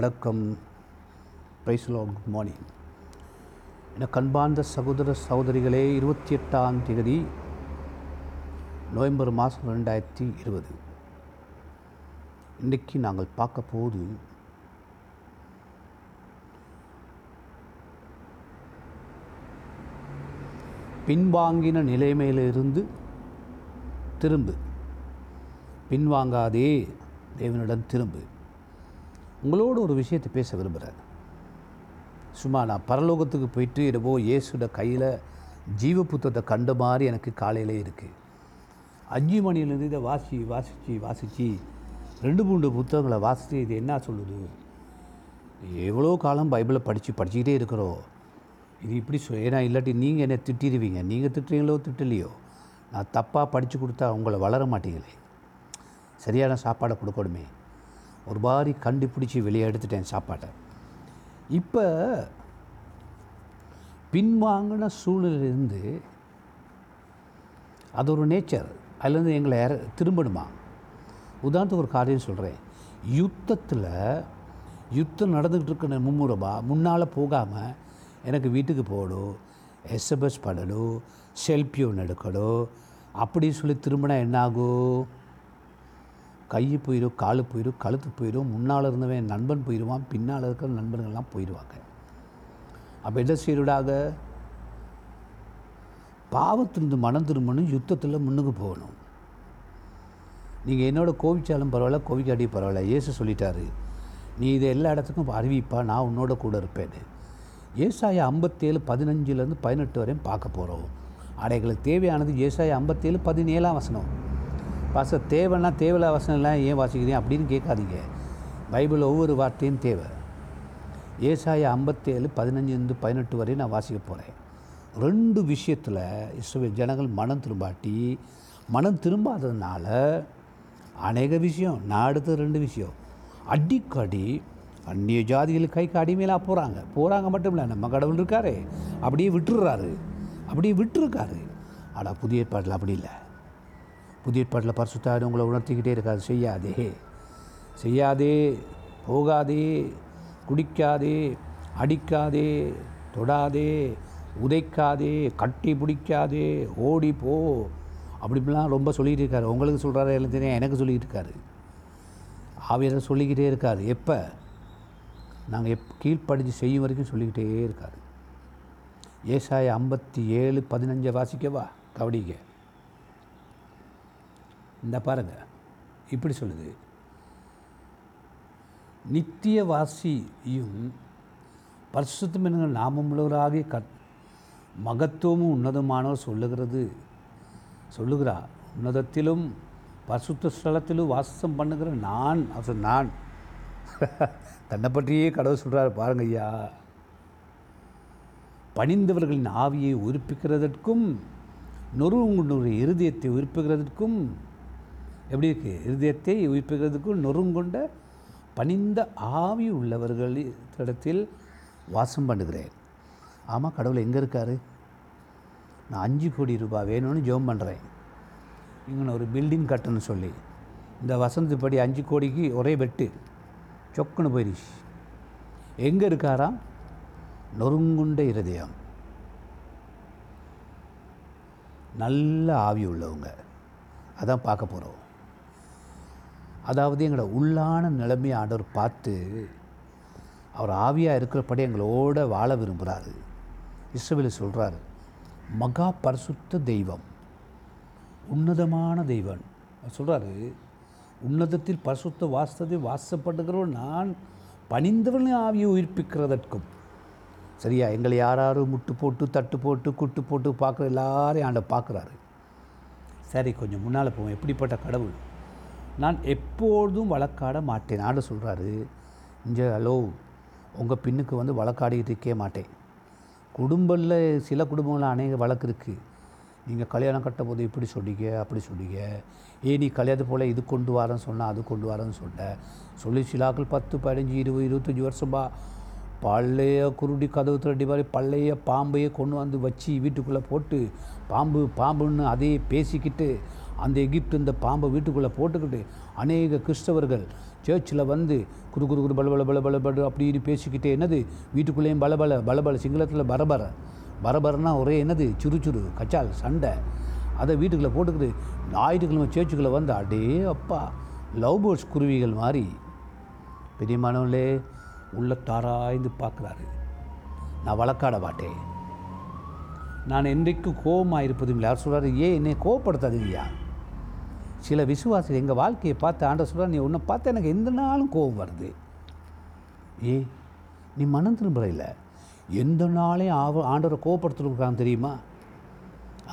வணக்கம். பிரைஸ்லோ good morning என கண்பார்ந்த சகோதர சகோதரிகளே இருபத்தி எட்டாம் தேதி நவம்பர் மாதம் ரெண்டாயிரத்தி இருபது. இன்றைக்கி நாங்கள் பார்க்க போது பின்வாங்கின நிலைமையிலிருந்து திரும்பு. பின்வாங்காதே தேவனிடம் திரும்பு. உங்களோட ஒரு விஷயத்தை பேச விரும்புகிறேன். சும்மா நான் பரலோகத்துக்கு போயிட்டு என்னவோ இயேசுட கையில் ஜீவ புத்தத்தை கண்ட மாதிரி எனக்கு காலையிலே இருக்குது அஞ்சு மணிலேருந்து இதை வாசி வாசித்து வாசித்து ரெண்டு மூன்று புத்தகங்களை வாசித்து இது என்ன சொல்லுது? எவ்வளோ காலம் பைபிளை படித்து படிச்சுக்கிட்டே இருக்கிறோம் இது இப்படி சொல் ஏன்னா இல்லாட்டி நீங்கள் என்னை திட்டிடுவீங்க நீங்கள் திட்டுறீங்களோ திட்டலையோ? நான் தப்பாக படித்து கொடுத்தா உங்களை வளர மாட்டீங்களே. சரியான சாப்பாடை கொடுக்கணுமே. ஒரு மாதிரி கண்டுபிடிச்சி வெளியே எடுத்துட்டேன் சாப்பாட்டை. இப்போ பின்வாங்கின சூழலிருந்து அது ஒரு நேச்சர் அதுலேருந்து எங்களை யார திரும்பணுமா? உதாரணத்துக்கு ஒரு காரியம் சொல்கிறேன். யுத்தத்தில் யுத்தம் நடந்துக்கிட்டு இருக்கிற மும்முரமாக முன்னால் போகாமல் எனக்கு வீட்டுக்கு போகணும் எஸ்எம்எஸ் பண்ணணும் செல்ஃபியோன் எடுக்கணும் அப்படி சொல்லி திரும்பினா என்னாகும்? கை போயிடும் காலு போயிடும் கழுத்து போயிடும் முன்னால் இருந்தவன் நண்பன் போயிடுவான் பின்னால் இருக்கிற நண்பர்கள்லாம் போயிடுவாங்க அப்போ என்ன செய்யறாக பாவத்திலிருந்து மனம் திரும்பணும் யுத்தத்தில் முன்னுக்கு போகணும். நீங்கள் என்னோட கோவிச்சாலும் பரவாயில்ல கோவிக்காட்டி பரவாயில்ல இயேசு சொல்லிட்டாரு. நீ இதை எல்லா இடத்துக்கும் அறிவிப்பா நான் உன்னோட கூட இருப்பேன்னு. ஏசாயா ஐம்பத்தேழு பதினஞ்சுலேருந்து பதினெட்டு வரையும் பார்க்க போகிறோம் அடைகளுக்கு தேவையானது ஏசாயா ஐம்பத்தேழு பதினேழாம் வசனம். பாச தேவைன்னா தேவையில்ல வசனம்லாம் ஏன் வாசிக்கிறீங்க அப்படின்னு கேட்காதீங்க. பைபிள் ஒவ்வொரு வார்த்தையும் தேவை. ஏசாய ஐம்பத்தேழு பதினஞ்சுலேருந்து பதினெட்டு வரையும் நான் வாசிக்க போகிறேன் ரெண்டு விஷயத்தில் இஸ்ரவேல் ஜனங்கள் மனம் திரும்பாட்டி மனம் திரும்பாததுனால அநேக விஷயம் நான் அடுத்தது ரெண்டு விஷயம். அடிக்கடி அந்நிய ஜாதிகளுக்கு கைக்கு அடிமையிலாக போகிறாங்க போகிறாங்க மட்டும் இல்லை நம்ம கடவுள் இருக்காரு. அப்படியே விட்டுடுறாரு அப்படியே விட்டுருக்காரு. ஆனால் புதிய ஏற்பாட்டில் அப்படி இல்லை. புதிய ஏற்பாட்டில் பரிசுத்தாரு உங்களை உணர்த்திக்கிட்டே இருக்காது. செய்யாதே. செய்யாதே. போகாதே. குடிக்காதே. அடிக்காதே. தொடாதே. உதைக்காதே. கட்டி பிடிக்காதே. ஓடி போ. அப்படிலாம் ரொம்ப சொல்லிகிட்டு இருக்காரு உங்களுக்கு சொல்கிறாரு எல்லாம் எனக்கு சொல்லிக்கிட்டு இருக்காரு ஆவியரை சொல்லிக்கிட்டே இருக்கார். எப்போ? நாங்கள் எப் கீழ்ப்படிஞ்சு செய்யும் வரைக்கும் சொல்லிக்கிட்டே இருக்கார். ஏசாய ஐம்பத்தி ஏழு பதினஞ்சை வாசிக்கவா? கபடிக்கு இந்த பாருங்க. இப்படி சொல்லுது. நித்திய வாசியும் பரிசுத்தம் என்கிற நாமமுள்ளவராகிய கத் மகத்துவமும் உன்னதமானவர் சொல்லுகிறது. சொல்லுகிறா உன்னதத்திலும் பரிசுத்த ஸ்தலத்திலும் வாசம் பண்ணுகிற நான் அவர் நான். தன்னை பற்றியே கடவுள் சொல்கிறார் பாருங்க ஐயா. பணிந்தவர்களின் ஆவியை உயிர்ப்பிக்கிறதற்கும் நொறுங்குடைய இருதயத்தை உயிர்ப்பிக்கிறதற்கும் எப்படி இருக்குது இருதயத்தை உயிர்ப்பிக்கிறதுக்குள் நொறுங்கொண்ட பணிந்த ஆவி உள்ளவர்களிடத்தில் வாசம் பண்ணுகிறேன். ஆமாம் கடவுள் எங்கே இருக்கார்? நான் அஞ்சு கோடி ரூபாய் வேணும்னு ஜோம் பண்ணுறேன் இங்கே ஒரு பில்டிங் கட்டணும்னு சொல்லி. இந்த வசந்தப்படி அஞ்சு கோடிக்கு ஒரே வெட்டு. சொக்குன்னு போயிடுச்சு எங்கே இருக்காராம்? நொறுங்குண்ட இருதயம். நல்ல ஆவி உள்ளவங்க. அதான் பார்க்க போகிறோம் அதாவது எங்களோட உள்ளான நிலைமையை ஆண்டவர் பார்த்து அவர் ஆவியாக இருக்கிறபடி எங்களோட வாழ விரும்புகிறாரு இஸ்ரவேல் சொல்கிறாரு மகா பரிசுத்த தெய்வம் உன்னதமான தெய்வன். சொல்கிறாரு உன்னதத்தில் பரிசுத்த வாசத்தை வாசப்படுகிறவன் நான் பணிந்தவன் ஆவியை உயிர்ப்பிக்கிறதற்கும். சரியா? எங்களை யாராரும் முட்டு போட்டு தட்டு போட்டு குட்டு போட்டு பார்க்குற எல்லாரையும் ஆண்டை பார்க்குறாரு. சரி கொஞ்சம் முன்னால் போவோம். எப்படிப்பட்ட கடவுள்? நான் எப்பொழுதும் வழக்காட மாட்டேன். ஆட சொல்கிறாரு இங்கே ஹலோ உங்கள் பின்னுக்கு வந்து வழக்காடிக்கிட்டு இருக்கே மாட்டேன். குடும்பத்தில் சில குடும்பங்களில் அநேக வழக்கு இருக்குது நீங்கள் கல்யாணம் கட்டும் போது இப்படி சொன்னீங்க அப்படி சொன்னீங்க ஏ நீ கல்யாணத்து போல் இது கொண்டு வரேன்னு சொன்னால் அது கொண்டு வரேன்னு சொன்ன. சொல்லி சிலாக்கள் பத்து பதினஞ்சு இருபது இருபத்தஞ்சி வருஷமா பழைய குருடி கதவு திரட்டி மாதிரி பழைய பாம்பையே கொண்டு வந்து வச்சு வீட்டுக்குள்ளே போட்டு பாம்பு பாம்புன்னு அதையே பேசிக்கிட்டு அந்த எகிப்து இந்த பாம்பை வீட்டுக்குள்ளே போட்டுக்கிட்டு அநேக கிறிஸ்தவர்கள் சர்ச்சில் வந்து குரு குரு குரு பல பல பல பல பல அப்படின்னு பேசிக்கிட்டே என்னது? வீட்டுக்குள்ளேயும் பல பல பல பல சிங்களத்தில் பரபர பரபரன்னா ஒரே என்னது? சுறு சுறு கச்சால் சண்டை. அதை வீட்டுக்குள்ளே போட்டுக்கிட்டு ஞாயிற்றுக்கிழமை சேர்ச்சுக்குள்ளே வந்து அடே அப்பா லவ் பேர்ட்ஸ் குருவிகள் மாதிரி. பெரியமானவர்களே உள்ள தாராய்ந்து பார்க்குறாரு. நான் வழக்காட மாட்டேன். நான் என்றைக்கும் கோபமாக இருப்பதும் இல்லை. யார் சொல்கிறாரு ஏன் என்னை கோவப்படுத்தாதீங்கய்யா? சில விசுவாசிகள் எங்கள் வாழ்க்கையை பார்த்து ஆண்ட சொல்கிறார் நீ உன்னை பார்த்து எனக்கு எந்த நாளும் கோபம் வருது. ஏ நீ மனம் திரும்புகிற இல்லை? எந்த நாளையும் ஆவ ஆண்டவரை கோவப்படுத்துருக்காங்க தெரியுமா?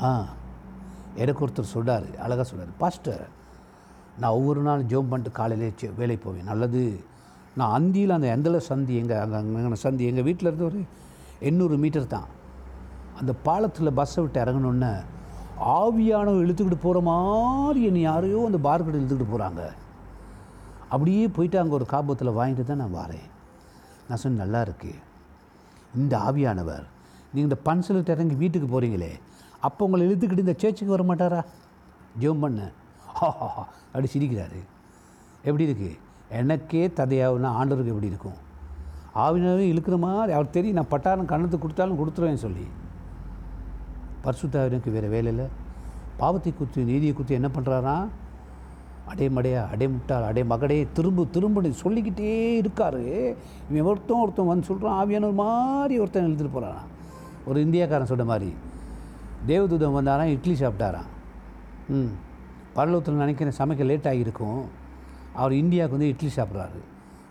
ஆ எனக்கு ஒருத்தர் சொல்கிறார் அழகாக சொல்கிறார் பாஸ்டர் நான் ஒவ்வொரு நாளும் ஜோம் பண்ணிட்டு காலையிலே வேலைக்கு போவேன். நல்லது. நான் அந்தியில் அந்த எந்தல சந்தி எங்கள் அங்கே அங்கே சந்தி எங்கள் வீட்டில் இருந்து ஒரு எண்ணூறு மீட்டர் தான். அந்த பாலத்தில் பஸ்ஸை விட்டு இறங்கணுன்னு ஆவியானவர் இழுத்துக்கிட்டு போகிற மாதிரி என்னை யாரையோ அந்த பார்க்கிட்ட இழுத்துக்கிட்டு போகிறாங்க அப்படியே போயிட்டு அங்கே ஒரு காபத்தில் வாங்கிட்டு தான் நான் வரேன். நான் சொன்னேன் நல்லா இருக்கு. இந்த ஆவியானவர் நீங்கள் இந்த பன்சலுக்கு இறங்கி வீட்டுக்கு போகிறீங்களே அப்போ உங்களை இழுத்துக்கிட்டு இந்த சேர்ச்சுக்கு வர மாட்டாரா? ஜெபம் பண்ண. அப்படி சிரிக்கிறாரு. எப்படி இருக்கு? எனக்கே ததையாவுன்னா ஆண்டவருக்கு எப்படி இருக்கும்? ஆவினாவே இழுக்கிற மாதிரி அவர் தெரியும் நான் பட்டாரம் கண்ணத்துக்கு கொடுத்தாலும் கொடுத்துருவேன் சொல்லி. பரிசுத்தாவினுக்கு வேறு வேலை இல்லை. பாவத்தை குத்தி நீதியை குத்தி என்ன பண்ணுறாராம் அடே மடையா அடே முட்டாள் அடே மகடே திரும்ப திரும்ப சொல்லிக்கிட்டே இருக்காரு. இவன் ஒருத்தன் ஒருத்தன் வந்து சொல்கிறான் ஆவியானவர் மாதிரி ஒருத்தன் எழுதிட்டு போகிறான் ஒரு இந்தியாக்காரன் சொன்ன மாதிரி. தேவதூதம் வந்தாராம் இட்லி சாப்பிட்டாராம். ம். பரலோகத்தில் நினைக்கிறேன் சமைக்க லேட் ஆகியிருக்கும். அவர் இந்தியாவுக்கு வந்து இட்லி சாப்பிட்றாரு.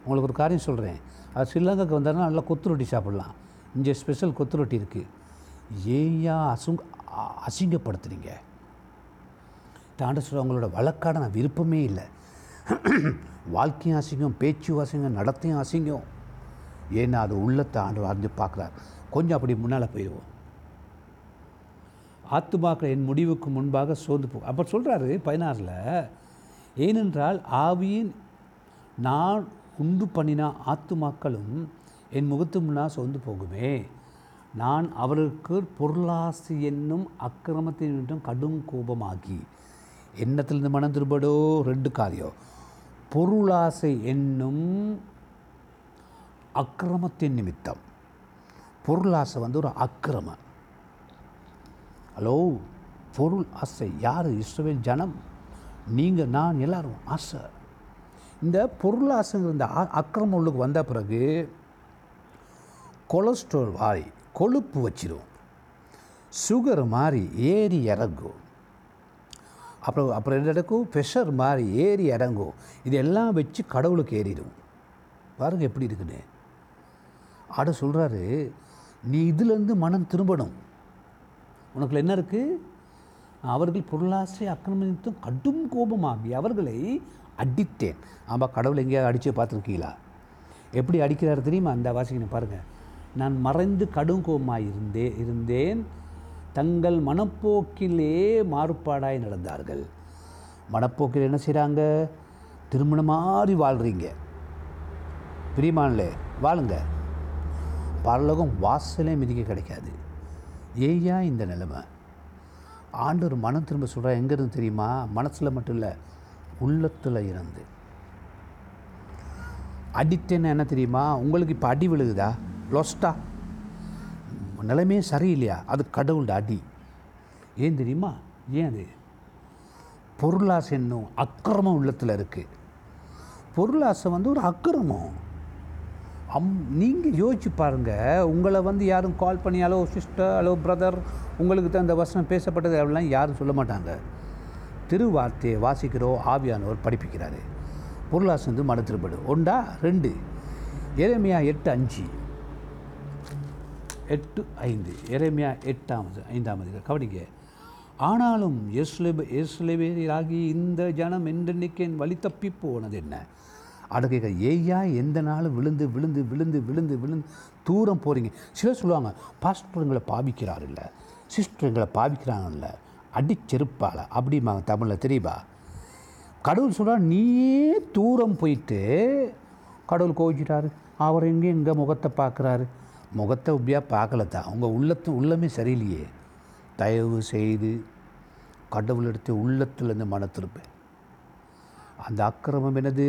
உங்களுக்கு ஒரு காரியம் சொல்கிறேன் அது ஸ்ரீலங்காவுக்கு வந்தாருன்னா நல்லா கொத்து ரொட்டி சாப்பிட்லாம். இங்கே ஸ்பெஷல் கொத்து ரொட்டி இருக்குது ஏயா அசுங்க அசிங்கப்படுத்துறீங்க. தாண்ட சொல்ல அவங்களோட வழக்காட நான் விருப்பமே இல்லை. வாழ்க்கையும் அசிங்கம் பேச்சு அசிங்கம் நடத்தையும் அசிங்கம். ஏன்னா அது உள்ளத்தை ஆண்டு அறிஞ்சு பார்க்குறார். கொஞ்சம் அப்படி முன்னால் போயிடுவோம் ஆத்துமாக்கள் என் முடிவுக்கு முன்பாக சோர்ந்து போ அப்போ சொல்கிறாரு பதினாறில் ஏனென்றால் ஆவியின் நான் உண்டு பண்ணினா ஆத்துமாக்களும் என் முகத்து முன்னால் சோர்ந்து போகுமே. நான் அவருக்கு பொருளாசி என்னும் அக்கிரமத்தின் நிமித்தம் கடும் கோபமாகி எண்ணத்திலிருந்து மனம் திரும்படோ? ரெண்டு காரியம். பொருளாசை என்னும் அக்கிரமத்தின் நிமித்தம். பொருளாசை வந்து ஒரு அக்கிரமம். ஹலோ பொருள் ஆசை யார்? இஸ்ரவேல் ஜனம். நீங்கள் நான் எல்லாரும் ஆசை. இந்த பொருளாசைங்கிற இந்த அக்கிரமம் உள்ளுக்கு வந்த பிறகு கொலஸ்ட்ரால் வாரி கொழுப்பு வச்சிரும். சுகர் மாதிரி ஏறி இறங்கும். அப்புறம் அப்புறம் என்ன நடக்கும்? ப்ரெஷர் மாதிரி ஏறி இறங்கும். இதெல்லாம் வச்சு கடவுளுக்கு ஏறிடும் பாருங்கள் எப்படி இருக்குன்னு. ஆட சொல்கிறாரு நீ இதுலேருந்து மனம் திரும்பணும். உனக்குள்ள என்ன இருக்குது அவர்கள் பொருளாசை அக்கிரமித்தும் கடும் கோபமாகி அவர்களை அடித்தேன். ஆமாம் கடவுள் எங்கேயாவது அடித்து பார்த்துருக்கீங்களா? எப்படி அடிக்கிறாரு தெரியுமா? அந்த வாசிக்கணும் பாருங்கள் நான் மறைந்து கடும் இருந்தே இருந்தேன். தங்கள் மனப்போக்கிலே மாறுபாடாய் நடந்தார்கள். மனப்போக்கில் என்ன செய்கிறாங்க திருமணம் மாதிரி வாழ்கிறீங்க பிரியமானலே வாழுங்க. பரலோகம் வாசலே மிதிக்க கிடைக்காது. ஏயா இந்த நிலைமை. ஆண்டவர் மனம் திரும்ப சொல்கிறா எங்கேருந்து தெரியுமா? மனசில் மட்டும் இல்லை உள்ளத்தில் இருந்து. அடித்தேன்னு என்ன தெரியுமா? உங்களுக்கு இப்போ அடி விழுகுதா? லொஸ்டா. நிலைமையே சரியில்லையா? அது கடவுளோட அடி. ஏன் தெரியுமா? ஏன் அது? பொருளாசை என்னும் அக்கிரமம் உள்ளத்தில் இருக்குது பொருளாசை வந்து ஒரு அக்கிரமம். அம் நீங்கள் யோசிச்சு பாருங்கள் உங்களை வந்து யாரும் கால் பண்ணி ஹலோ சிஸ்டர் ஹலோ பிரதர் உங்களுக்கு தான் இந்த வசனம் பேசப்பட்டது அப்படிலாம் யாரும் சொல்ல மாட்டாங்க. திருவார்த்தையை வாசிக்கிறோ ஆவியானவர் படிப்பிக்கிறாரு. பொருளாசை வந்து மன திருப்படு ரெண்டு. எளிமையாக எட்டு அஞ்சு. எட்டு ஐந்து. எரேமியா எட்டாவது ஐந்தாவது கவனிங்க. ஆனாலும் எஸ்லேப எஸ்லேவேராகி இந்த ஜனம் என்றென்னைக்கு என் வழி தப்பி போனது என்ன? அடக்க ஏயா எந்த நாளும் விழுந்து விழுந்து விழுந்து விழுந்து விழுந்து தூரம் போகிறீங்க சிலர் சொல்லுவாங்க பாஸ்டருங்களை பாவிக்கிறார் இல்லை சிஸ்டர் பாவிக்கிறாங்கல்ல. அடிச்செருப்பால். அப்படிமாங்க தமிழில் தெரியுமா கடவுள் சொல்கிறார் நீயே தூரம் போயிட்டு கடவுள் கோவிச்சிட்டாரு. அவர் எங்கே எங்கள் முகத்தை பார்க்குறாரு? முகத்தை உப்பியாக பார்க்கல தான் உங்கள் உள்ளத்து உள்ளமே சரியில்லையே. தயவு செய்து கடவுளிடத்தை உள்ளத்துலேருந்து மன திருப்பேன் அந்த அக்கிரமம் என்னது?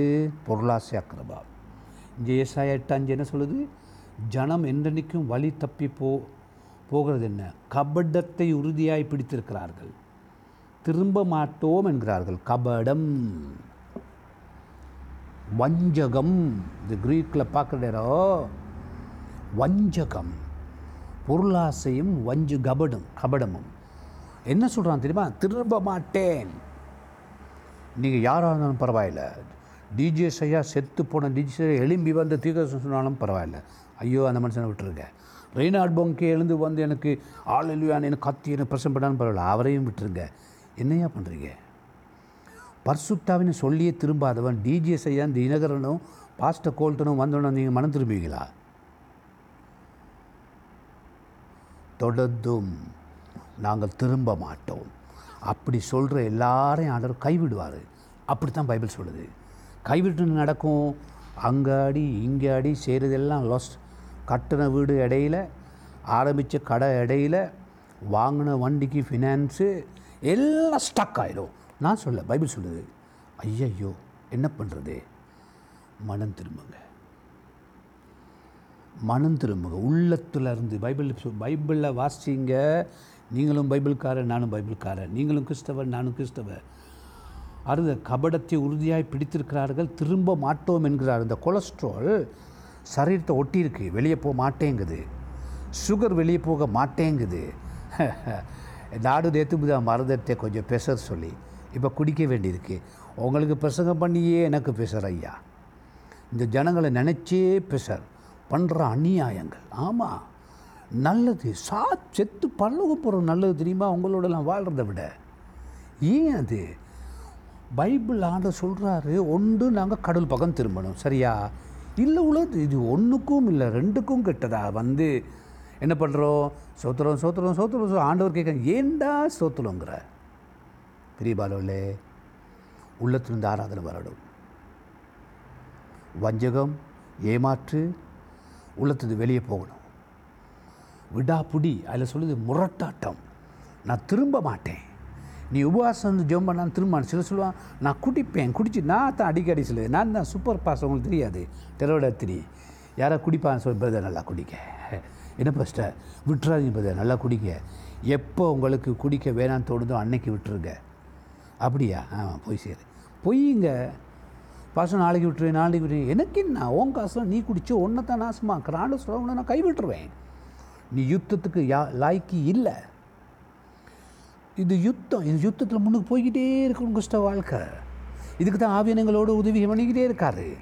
பொருளாசை அக்கிரமம். இங்கே ஏசாய எட்டாஞ்சு என்ன சொல்லுது? ஜனம் என்றென்னைக்கும் வழி தப்பி போ போகிறது என்ன? கபடத்தை உறுதியாய் பிடித்திருக்கிறார்கள். திரும்ப மாட்டோம் என்கிறார்கள். கபடம். வஞ்சகம். இது கிரீக்கில் பார்க்குற நேரம். வஞ்சகம். பொருளாசையும் வஞ்சு கபடும் கபடமும். என்ன சொல்கிறான் தெரியுமா? திரும்ப மாட்டேன். நீங்கள் யாராக இருந்தாலும் பரவாயில்ல. டிஜே ஐயா செத்து போன டிஜே எலும்பி வந்து தீர்க்கதர்சனம் சொன்னாலும் பரவாயில்ல. ஐயோ அந்த மனுஷனை விட்டுருங்க. ரெய்னாட் பொங்கே எழுந்து வந்து எனக்கு ஆள் இல்லையான்னு எனக்கு கத்தி எனக்கு பிரசன் பண்ணாலும் பரவாயில்ல. அவரையும் விட்டுருங்க. என்னையா பண்ணுறீங்க பர்சுத்தாவின்னு சொல்லியே திரும்பாதவன் டிஜே ஐயா தினகரனும் பாஸ்டர் கோல்டனும் வந்தோன்னு நீங்கள் மனம் திரும்புவீங்களா? தொடர்ந்தும் நாங்கள் திரும்ப மாட்டோம். அப்படி சொல்கிற எல்லாரையும் ஆண்டவர் கைவிடுவார். அப்படி தான் பைபிள் சொல்லுது. கைவிட்டு நடக்கும்? அங்கே அடி இங்கே அடி செய்கிறதெல்லாம் லாஸ்ட் கட்டின வீடு இடையில ஆரம்பித்த கடை இடையில வாங்கின வண்டிக்கு ஃபினான்ஸு எல்லாம் ஸ்டக் ஆகிடும் நான் சொல்ல பைபிள் சொல்லுது ஐயையோ என்ன பண்ணுறது மனம் திரும்புங்க. மனம் திரும்புங்க உள்ளத்துல இருந்து பைபிள் பைபிளில் வாசிங்க. நீங்களும் பைபிள்காரன் நானும் பைபிள்காரன் நீங்களும் கிறிஸ்தவர் நானும் கிறிஸ்தவர். அருத கபடத்தை உறுதியாய் பிடித்திருக்கிறார்கள். திரும்ப மாட்டோம் என்கிறார். இந்த கொலஸ்ட்ரால் சரீரத்தை ஒட்டியிருக்கு. வெளியே போக மாட்டேங்குது. சுகர் வெளியே போக மாட்டேங்குது. நாடு நேற்றுமுதா மறந்துட்டே கொஞ்சம் பெசர் சொல்லி. இப்போ குடிக்க வேண்டியிருக்கு. உங்களுக்கு பிரசங்கம் பண்ணியே எனக்கு பெசர் ஐயா. இந்த ஜனங்களை நினச்சே பெசர் பண்ணுற அநியாயங்கள். ஆமாம் நல்லது சா செத்து பல்லவ போகிற நல்லது தெரியுமா? அவங்களோடலாம் வாழ்கிறத விட. ஏன் அது? பைபிள் ஆண்ட சொல்கிறாரு ஒன்று நாங்கள் கடல் பக்கம் திரும்பணும். சரியா? இல்லை உலகத்து இது ஒன்றுக்கும் இல்லை ரெண்டுக்கும் கெட்டதா? வந்து என்ன பண்ணுறோம் சோத்துறோம் சோத்துறோம் சோத்துறோம் சோ ஆண்டவர் கேட்க ஏண்டா சோத்துறோங்கிற பெரிய உள்ளத்திலிருந்து ஆராதனை வரணும். வஞ்சகம் ஏமாற்று உள்ளத்துது வெளியே போகணும். விடாப்புடி அதில் சொல்லுது முரட்டாட்டம். நான் திரும்ப மாட்டேன். நீ உபவாசம் வந்து ஜெபம் பண்ணால் திரும்ப சில சொல்லுவான் நான் குடிப்பேன் குடிச்சு நான் தான் அடிக்கடி சொல்லுவேன் நான் தான் சூப்பர் பாஸ் உங்களுக்கு தெரியாது. தெருவோட திரி யாரோ குடிப்பான்னு சொல்லி பிரதர் நல்லா குடிக்க. என்ன பஸ்டர் விட்டுறாதீங்க பிரதர் நல்லா குடிக்க. எப்போ உங்களுக்கு குடிக்க வேணான்னு தோணுதோ அன்னைக்கு விட்டுருங்க. அப்படியா? ஆமாம் போய் சேரு. பொய்யுங்க பாசம் நாளைக்கு விட்டுரு நாளைக்கு விட்டுரு. எனக்கு என்ன? உன் காசுலாம் நீ குடிச்சு ஒன்றை தான் நாசமாக்குற ஆண்டு சொல்ல நான் கைவிட்டுருவேன். நீ யுத்தத்துக்கு யா லாய்க்கு இல்லை. இது யுத்தம். இது யுத்தத்தில் முன்னுக்கு போய்கிட்டே இருக்கணும் கஷ்ட வாழ்க்கை. இதுக்கு தான் ஆவியனங்களோட உதவி பண்ணிக்கிட்டே இருக்காரு.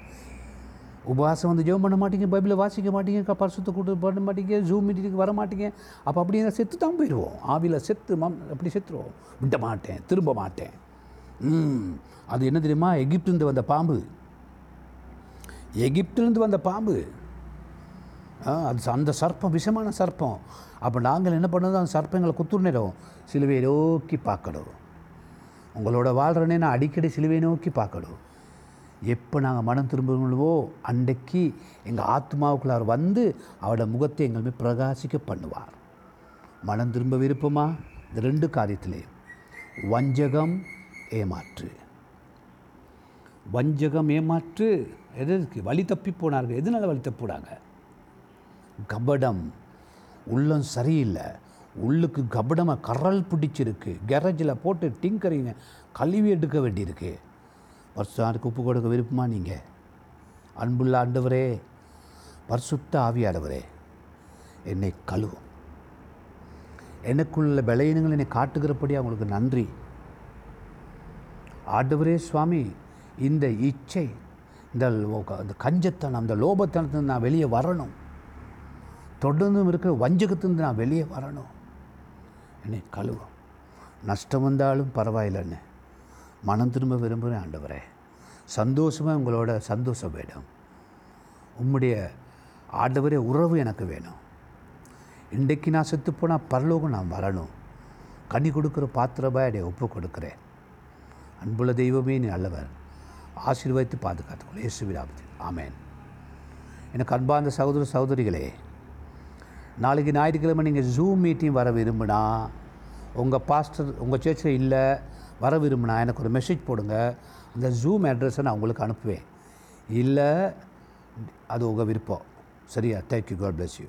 உபவாசம் வந்து ஜெபம் பண்ண மாட்டீங்க பைபிளை வாசிக்க மாட்டீங்க க- பரிசுத்த கூட்டு பண்ண மாட்டீங்க ஜூம் மீட்டிங்க்கு வர மாட்டீங்க. அப்போ அப்படியே செத்து தான் போயிடுவோம் ஆவியில் செத்து மம் அப்படி செத்துருவோம். விட மாட்டேன் திரும்ப மாட்டேன். அது என்ன தெரியுமா? எகிப்திலிருந்து வந்த பாம்பு. எகிப்திலிருந்து வந்த பாம்பு. ஆ, அது ச- அந்த சர்ப்பம் விஷமான சர்ப்பம். அப்போ நாங்கள் என்ன பண்ணது அந்த சர்ப்பங்களை குத்துணிடும் சிலுவையை நோக்கி பார்க்கணும். உங்களோட வாழ்கிறனே நான் அடிக்கடி சிலுவையை நோக்கி பார்க்கணும். எப்போ நாங்கள் மனம் திரும்புங்களோ அன்றைக்கு எங்கள் ஆத்மாவுக்குள்ளார் வந்து அவரோட முகத்தை எங்கள் பிரகாசிக்க பண்ணுவார். மனம் திரும்ப விருப்பமா? இந்த ரெண்டு காரியத்திலே. வஞ்சகம் ஏமாற்று. வஞ்சகம் ஏமாற்று எதற்கு வழி தப்பி போனார்கள். எதனால் வழி தப்பி கபடம். உள்ளம் சரியில்லை. உள்ளுக்கு கபடமாக கரல் பிடிச்சிருக்கு. கேரேஜில் போட்டு டிங்கரிங்க கழுவி எடுக்க வேண்டியிருக்கு. பர்சுத்தாருக்கு உப்பு கொடுக்க விருப்பமா நீங்கள் அன்புள்ள ஆண்டவரே பர்சுத்த ஆவியாடவரே என்னை கழுவும். எனக்குள்ள விளையினங்கள் என்னை காட்டுகிறபடி அவங்களுக்கு நன்றி. ஆண்டவரே சுவாமி இந்த இச்சை இந்த கஞ்சத்தனம் அந்த லோபத்தனத்துலேருந்து நான் வெளியே வரணும். தொடர்ந்தும் இருக்கிற வஞ்சகத்துலேருந்து நான் வெளியே வரணும். என்னை கழுவும். நஷ்டம் வந்தாலும் பரவாயில்லைன்னு மனம் திரும்ப விரும்புகிறேன் ஆண்டவரே. சந்தோஷமாக உங்களோட சந்தோஷம் வேணும். உம்முடைய ஆண்டவரே உறவு எனக்கு வேணும். இன்றைக்கு நான் செத்து போனால் பரலோகம் நான் வரணும். கனி கொடுக்குற பாத்திரமாக என்னை ஒப்பு கொடுக்குறேன் அன்புள்ள தெய்வமே நீ நல்லவர். ஆசீர்வதித்து பாதுகாத்துக்கொள். இயேசுவிராபத்தில் ஆமேன். எனக்கு அன்பார்ந்த சகோதர சகோதரிகளே நாளைக்கு ஞாயிற்றுக்கிழமை நீங்கள் ஜூம் மீட்டிங் வர விரும்பினா உங்கள் பாஸ்டர் உங்கள் சேர்ச்சில் இல்லை வர விரும்பினா எனக்கு ஒரு மெசேஜ் போடுங்க. அந்த ஜூம் அட்ரஸை நான் உங்களுக்கு அனுப்புவேன். இல்லை அது உங்கள் விருப்பம். சரியா? Thank you God bless you